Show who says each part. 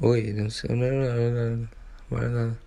Speaker 1: Oi, não sei. Não, não, não, não, não, não.